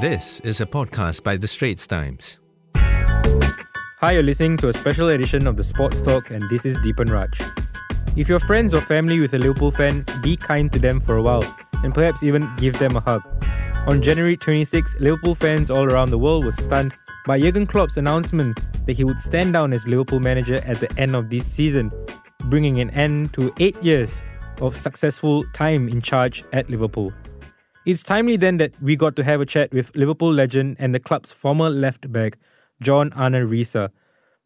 This is a podcast by The Straits Times. Hi, you're listening to a special edition of the Sports Talk, and this is Deepanraj. If you're friends or family with a Liverpool fan, be kind to them for a while, and perhaps even give them a hug. On January 26, Liverpool fans all around the world were stunned by Jurgen Klopp's announcement that he would stand down as Liverpool manager at the end of this season, bringing an end to eight years of successful time in charge at Liverpool. It's timely then that we got to have a chat with Liverpool legend and the club's former left back, John Arne Riise.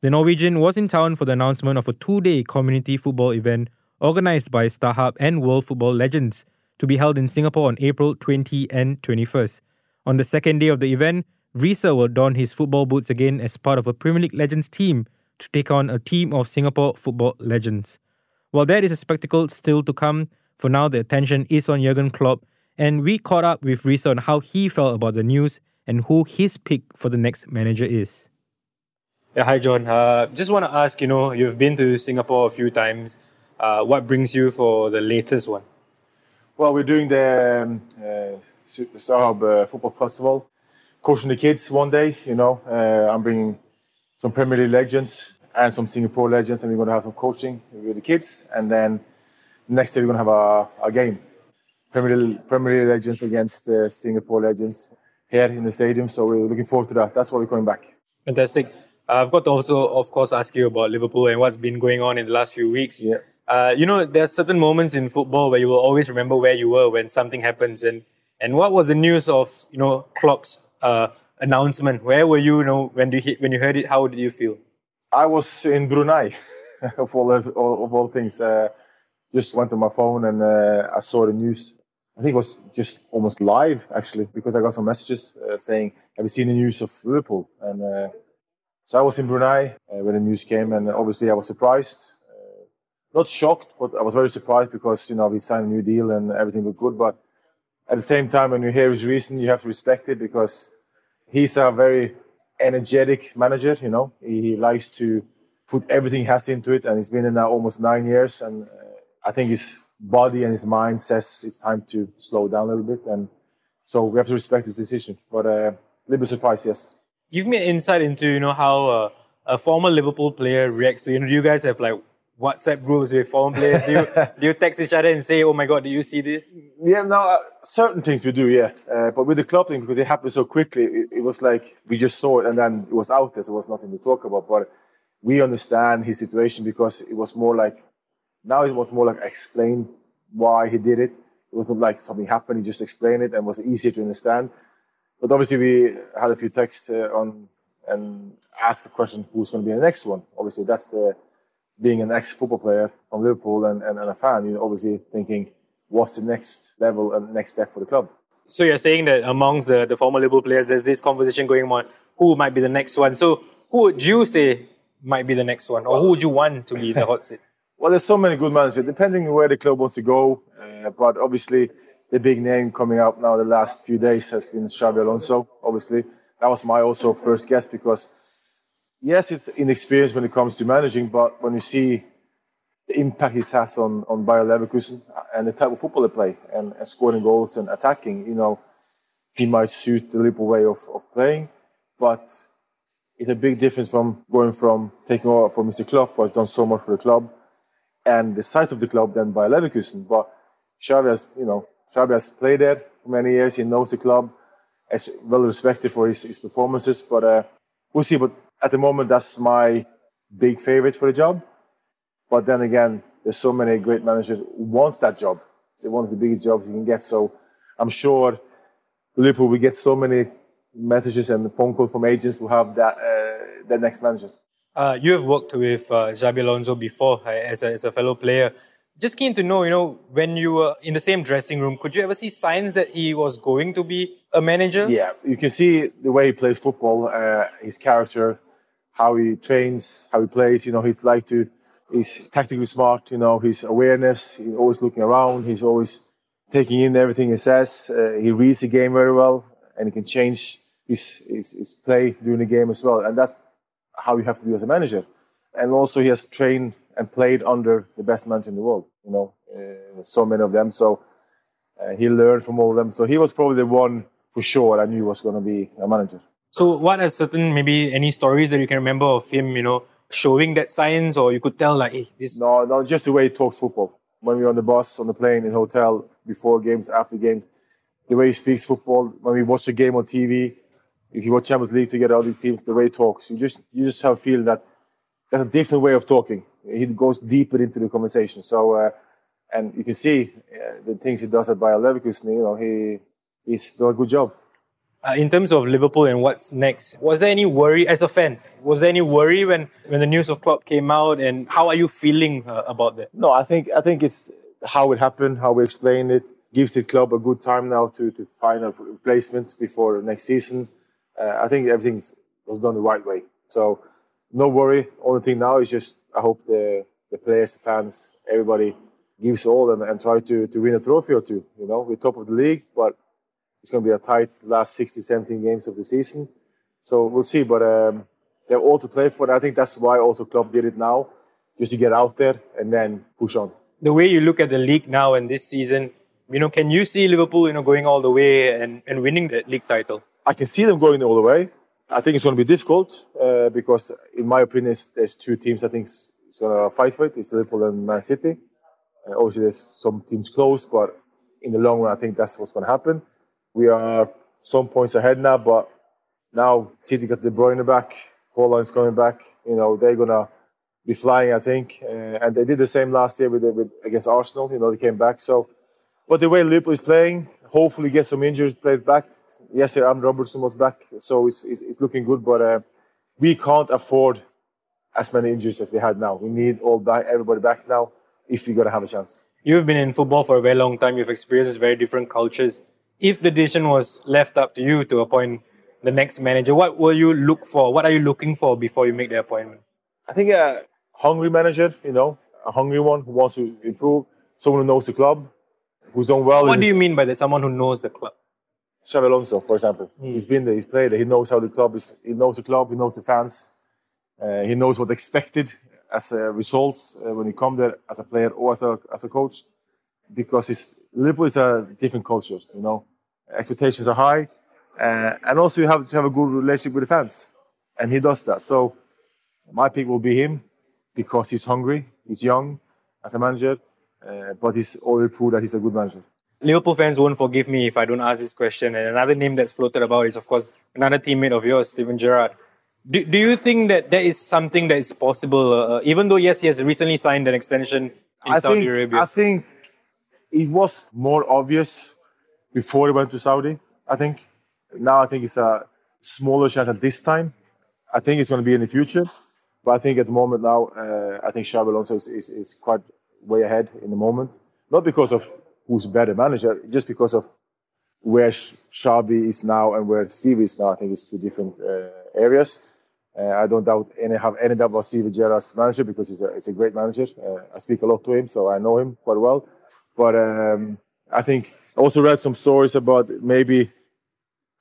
The Norwegian was in town for the announcement of a two day community football event organized by StarHub and World Football Legends to be held in Singapore on April 20 and 21st. On the second day of the event, Riise will don his football boots again as part of a Premier League Legends team to take on a team of Singapore football legends. While there is a spectacle still to come, for now the attention is on Jurgen Klopp and we caught up with Riise on how he felt about the news and who his pick for the next manager is. Yeah, hi John. Uh, just want to ask, you know, you've been to Singapore a few times. Uh, what brings you for the latest one? Well, we're doing the um, uh, StarHub uh, Football Festival, coaching the kids one day. You know, uh, I'm bringing some Premier League legends and some Singapore legends, and we're going to have some coaching with the kids. And then next day we're going to have a, a game. Premier League, Premier League legends against uh, Singapore legends here in the stadium. So we're looking forward to that. That's why we're coming back. Fantastic. Uh, I've got to also, of course, ask you about Liverpool and what's been going on in the last few weeks. Yeah. Uh, you know, there are certain moments in football where you will always remember where you were when something happens. And and what was the news of you know Klopp's uh, announcement? Where were you? You know, when you when you heard it, how did you feel? I was in Brunei, of all of, of all things. Uh, just went to my phone and uh, I saw the news I think it was just almost live actually because I got some messages uh, saying, "Have you seen the news of Liverpool?" And uh, so I was in Brunei uh, when the news came, and obviously I was surprised, uh, not shocked, but I was very surprised because you know we signed a new deal and everything looked good. But at the same time, when you hear his reason, you have to respect it because he's a very energetic manager. You know, he, he likes to put everything he has into it, and he's been in now almost nine years, and uh, I think he's body and his mind says it's time to slow down a little bit. And so we have to respect his decision. But uh, a little bit surprised, yes. Give me an insight into you know how uh, a former Liverpool player reacts to you. Know, do you guys have like WhatsApp groups with former players? Do you do you text each other and say, "Oh my God, do you see this?" Yeah, no, uh, certain things we do, yeah. Uh, but with the club thing, because it happened so quickly, it, it, was like we just saw it and then it was out there, so it was nothing to talk about. But we understand his situation because it was more like now it was more like explain why he did it. It wasn't like something happened; he just explained it and was easier to understand. But obviously, we had a few texts uh, on and asked the question, "Who's going to be the next one?" Obviously, that's the being an ex-football player from Liverpool and, and, and a fan. You know, obviously thinking, "What's the next level and next step for the club?" So you're saying that amongst the, the former Liverpool players, there's this conversation going on. Who might be the next one? So who would you say might be the next one, or who would you want to be in the hot seat? Well, there's so many good managers, depending on where the club wants to go. Uh, but obviously, the big name coming up now the last few days has been Xabi Alonso. Obviously, that was my also first guess because, yes, it's inexperienced when it comes to managing, but when you see the impact he has on on Bayer Leverkusen and the type of football they play and, and scoring goals and attacking, you know, he might suit the Liverpool way of, of playing, but it's a big difference from going from taking over from Mr. Klopp, who has done so much for the club, and the size of the club than Bayer Leverkusen. But Xabi has, you know, Xabi has played there for many years. He knows the club. Is well respected for his, his performances. But uh, we'll see. But at the moment, that's my big favorite for the job. But then again, there's so many great managers who wants that job. They want the biggest jobs you can get. So I'm sure Liverpool will get so many messages and phone calls from agents who have that uh, that next manager. Uh, you have worked with uh, Xabi Alonso before uh, as, a, as a fellow player. Just keen to know, you know, when you were in the same dressing room, could you ever see signs that he was going to be a manager? Yeah, you can see the way he plays football, uh, his character, how he trains, how he plays. You know, he's like to, he's tactically smart. You know, his awareness, he's always looking around. He's always taking in everything he says. Uh, he reads the game very well, and he can change his, his, his play during the game as well. And that's how you have to do as a manager. And also, he has trained and played under the best manager in the world. You know, uh, so many of them. So uh, he learned from all of them. So he was probably the one for sure I knew he was going to be a manager. So, what are certain maybe any stories that you can remember of him? You know, showing that signs, or you could tell like, hey, this. No, no, just the way he talks football. When we're on the bus, on the plane, in hotel, before games, after games, the way he speaks football. When we watch a game on TV, if you watch Champions League together, other teams, the way he talks, you just you just have a feeling that that's a different way of talking. He goes deeper into the conversation. So, uh, and you can see uh, the things he does at Bayer Leverkusen. You know, he he's done a good job. Uh, in terms of Liverpool and what's next, was there any worry as a fan? Was there any worry when, when the news of Klopp came out, and how are you feeling uh, about that? No, I think I think it's how it happened, how we explain it, gives the club a good time now to to find a replacement before next season. Uh, I think everything was done the right way. So no worry. Only thing now is just I hope the the players, the fans, everybody gives all and, and try to to win a trophy or two. You know, we're top of the league, but it's going to be a tight last 60, 17 games of the season. So we'll see. But um, they're all to play for. I think that's why also Klopp did it now, just to get out there and then push on. The way you look at the league now and this season, you know, can you see Liverpool, you know, going all the way and, and winning the league title? I can see them going all the way. I think it's going to be difficult uh, because, in my opinion, there's two teams I think it's going to fight for it. It's Liverpool and Man City. Uh, obviously, there's some teams close, but in the long run, I think that's what's going to happen. We are some points ahead now, but now City got De Bruyne back, Haaland's coming back. You know they're gonna be flying, I think, uh, and they did the same last year with, with against Arsenal. You know they came back. So, but the way Liverpool is playing, hopefully get some injured players back. Yesterday, Andy Robertson was back, so it's, it's, it's looking good. But uh, we can't afford as many injuries as we had now. We need all back, everybody back now if we're gonna have a chance. You've been in football for a very long time. You've experienced very different cultures if the decision was left up to you to appoint the next manager, what will you look for? What are you looking for before you make the appointment? I think a hungry manager, you know, a hungry one who wants to improve, someone who knows the club, who's done well. What do you mean by that? Someone who knows the club? Xabi Alonso, for example. Mm. He's been there, he's played there, he knows how the club is, he knows the club, he knows the fans, uh, he knows what's expected as a results uh, when you come there as a player or as a, as a coach because it's Liverpool is a different culture. You know, expectations are high, uh, and also you have to have a good relationship with the fans, and he does that. So my pick will be him because he's hungry, he's young as a manager, uh, but he's already proved that he's a good manager. Liverpool fans won't forgive me if I don't ask this question. And another name that's floated about is, of course, another teammate of yours, Steven Gerrard. Do, do you think that there is something that is possible, uh, even though, yes, he has recently signed an extension in I Saudi think, Arabia? I think it was more obvious before he went to Saudi. I think now I think it's a smaller chance at this time. I think it's going to be in the future, but I think at the moment now, uh, I think Xabi Alonso is, is, is, quite way ahead in the moment. Not because of who's better manager, just because of where Xabi is now and where Steve is now. I think it's two different uh, areas. Uh, I don't doubt any have any doubt about Steve Gerrard's manager because he's a, he's a great manager. Uh, I speak a lot to him, so I know him quite well. But um, I think I also read some stories about maybe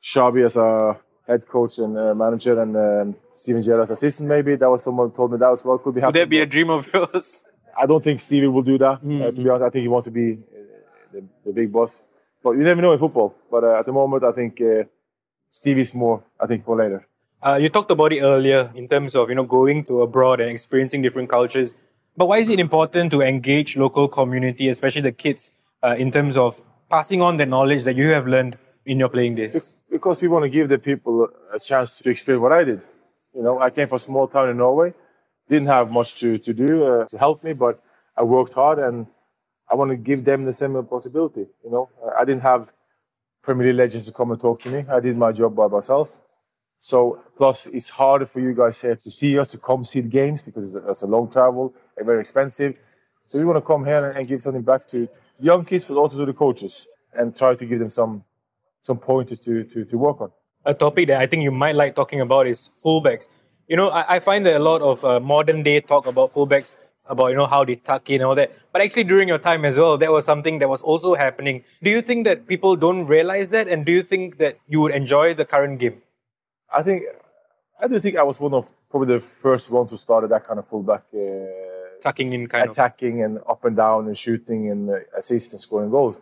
Xabi as a head coach and uh, manager and um, Steven Gerrard as assistant. Maybe that was someone told me that as well. Could be happening. Would that be a dream of yours? I don't think Stevie will do that. Mm. Uh, to be honest, I think he wants to be the, the, big boss. But you never know in football. But uh, at the moment, I think uh, is more. I think for later. Uh, you talked about it earlier in terms of you know going to abroad and experiencing different cultures. But why is it important to engage local community, especially the kids, uh, in terms of passing on the knowledge that you have learned in your playing days? Because we want to give the people a chance to experience what I did. You know, I came from a small town in Norway, didn't have much to, to do uh, to help me, but I worked hard and I want to give them the same possibility. You know, I didn't have Premier League legends to come and talk to me. I did my job by myself. So plus, it's harder for you guys here to see us to come see the games because it's a, it's a long travel and very expensive. So we want to come here and, and give something back to young kids, but also to the coaches, and try to give them some some pointers to to, to work on. A topic that I think you might like talking about is fullbacks. You know, I, I find that a lot of uh, modern day talk about fullbacks about you know how they tuck in and all that. But actually, during your time as well, that was something that was also happening. Do you think that people don't realize that, and do you think that you would enjoy the current game? I think I do think I was one of probably the first ones who started that kind of fullback. Uh, Tucking in kind attacking of. and up and down and shooting and uh, assist and scoring goals.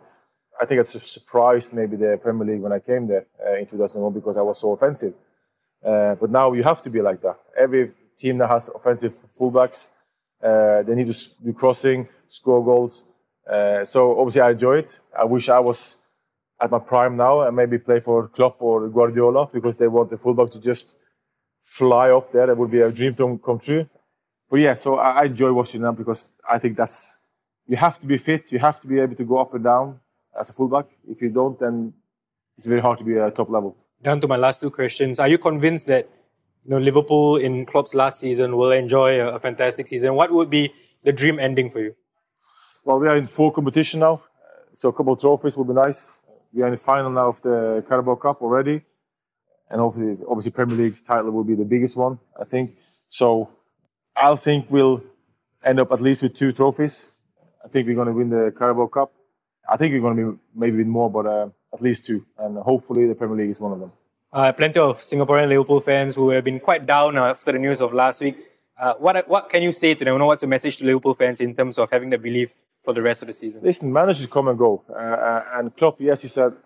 I think it surprised maybe the Premier League when I came there uh, in 2001 because I was so offensive. Uh, but now you have to be like that. Every team that has offensive fullbacks, uh, they need to do crossing, score goals. Uh, so obviously I enjoy it. I wish I was at my prime now and maybe play for Klopp or Guardiola because they want the fullback to just fly up there. That would be a dream to come true. But yeah, so I, enjoy watching them because I think that's you have to be fit. You have to be able to go up and down as a fullback. If you don't, then it's very hard to be at top level. Down to my last two questions. Are you convinced that you know Liverpool in Klopp's last season will enjoy a, a fantastic season? What would be the dream ending for you? Well, we are in full competition now, so a couple of trophies would be nice. We are in the final now of the Carabao Cup already, and obviously, obviously Premier League title will be the biggest one, I think. So, I think we'll end up at least with two trophies. I think we're going to win the Carabao Cup. I think we're going to be maybe win more, but uh, at least two, and hopefully the Premier League is one of them. Uh, plenty of Singaporean Liverpool fans who have been quite down after the news of last week. Uh, what what can you say to them? what's the message to Liverpool fans in terms of having the belief for the rest of the season? Listen, managers come and go, uh, and Klopp, yes, he's an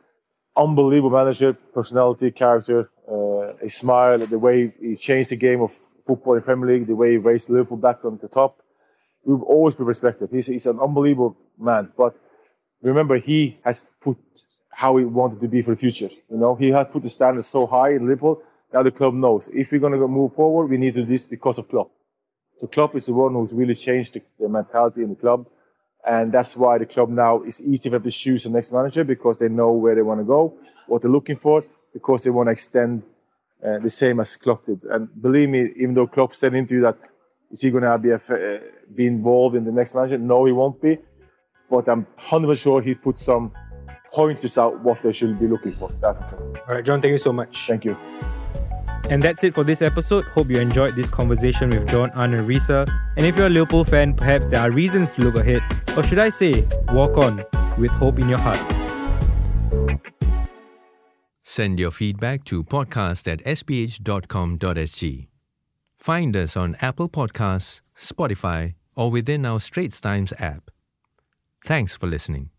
unbelievable manager, personality, character, uh, a smile, the way he changed the game of football in Premier League, the way he raised Liverpool back on the top. We've always been respected. He's, he's an unbelievable man, but remember, he has put how he wanted to be for the future. You know, he has put the standards so high in Liverpool. Now the club knows if we're going to move forward, we need to do this because of Klopp. So Klopp is the one who's really changed the, the mentality in the club, and that's why the club now is easy for them to choose the next manager because they know where they want to go, what they're looking for, because they want to extend uh, the same as Klopp did. And believe me, even though Klopp said into that, is he going to be, uh, be involved in the next manager? No, he won't be but I'm 100% sure he put some pointers out what they should be looking for. That's for sure. All right, John, thank you so much. Thank you. And that's it for this episode. Hope you enjoyed this conversation with John, An, and Riise. And if you're a Liverpool fan, perhaps there are reasons to look ahead, or should I say, walk on with hope in your heart. Send your feedback to podcast at sph.com.sg. Find us on Apple Podcasts, Spotify, or within our Straits Times app. Thanks for listening.